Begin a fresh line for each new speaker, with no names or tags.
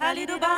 Ali do bar.